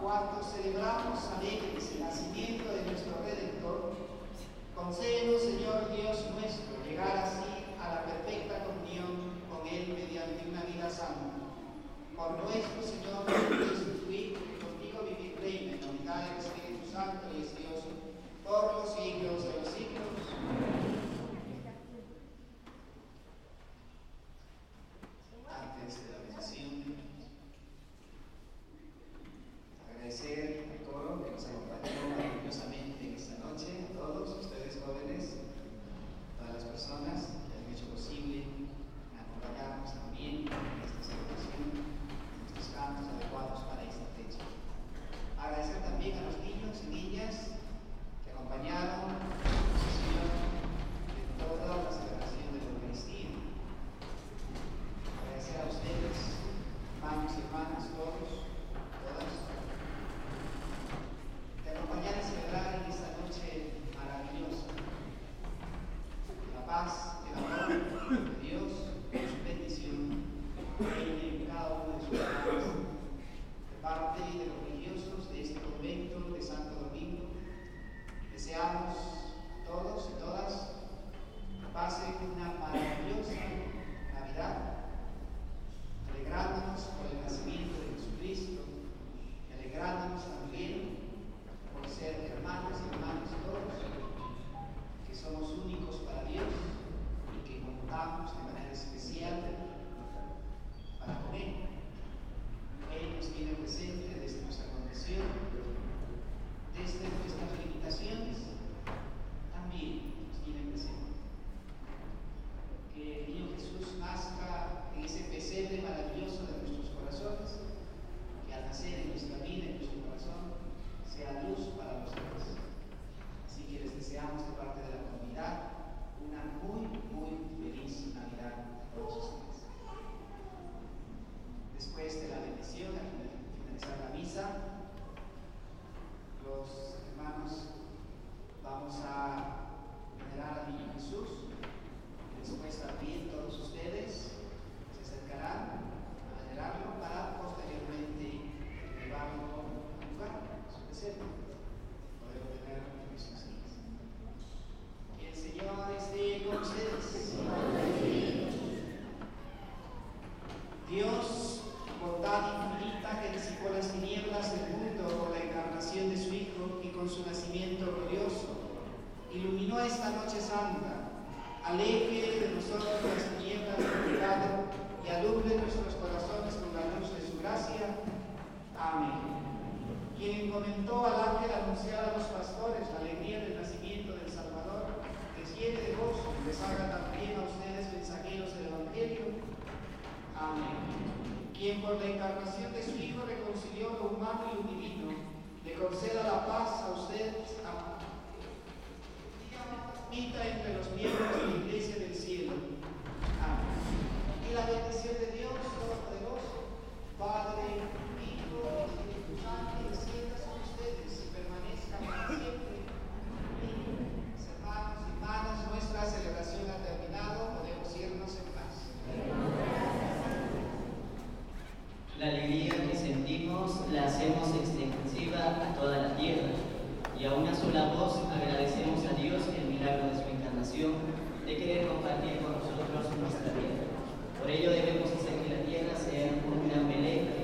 cuando celebramos alegres el nacimiento de nuestro Redentor, concédenos, Señor Dios nuestro, llegar así a la perfecta comunión con Él mediante una vida santa. Por nuestro Señor con su nacimiento glorioso, iluminó esta noche santa, aleje de nosotros las tinieblas del pecado y alumbre nuestros corazones con la luz de su gracia. Amén. Quien encomendó al ángel anunciar a los pastores la alegría del nacimiento del Salvador, les llene de gozo, les haga también a ustedes mensajeros del Evangelio. Amén. Quien por la encarnación de su Hijo reconcilió lo humano y conceda la paz a ustedes, habita entre los miembros de la Iglesia del Cielo. Amén. Y la bendición de Dios Todopoderoso, Padre, Hijo y Espíritu Santo, descienda sobre ustedes y permanezca para siempre. Hermanos y hermanas, nuestra celebración ha terminado, podemos irnos en paz. La alegría que sentimos la hacemos en a toda la tierra. Y a una sola voz agradecemos a Dios el milagro de su encarnación, de querer compartir con nosotros nuestra tierra. Por ello debemos hacer que la tierra sea un gran Belén